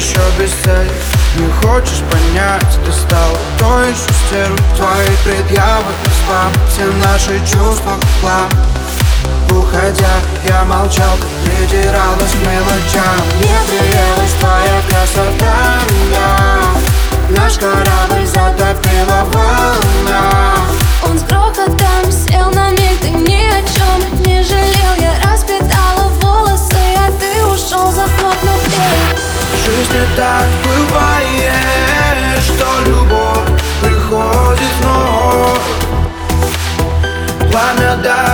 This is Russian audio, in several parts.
еще без цели Не хочешь понять, ты стал то еще стервой. Твои предъявы спам Все наши чувства в хлам. Уходя, я молчал, придиралась к мелочам Мне приелась твоя красота, так бывает, что любовь приходит вновь Пламя догорает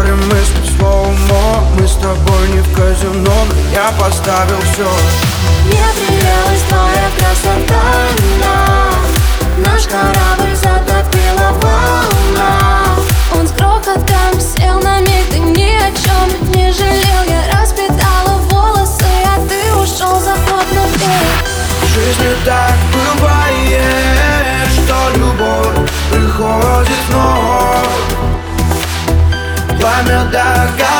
повторе мысли слоумо Мы с тобой не в казино, но я поставил все Мне приелась твоя красота, Наш корабль затопила волна. Он с грохотом сел на миг, ты ни о чем не жалел Пламя догорает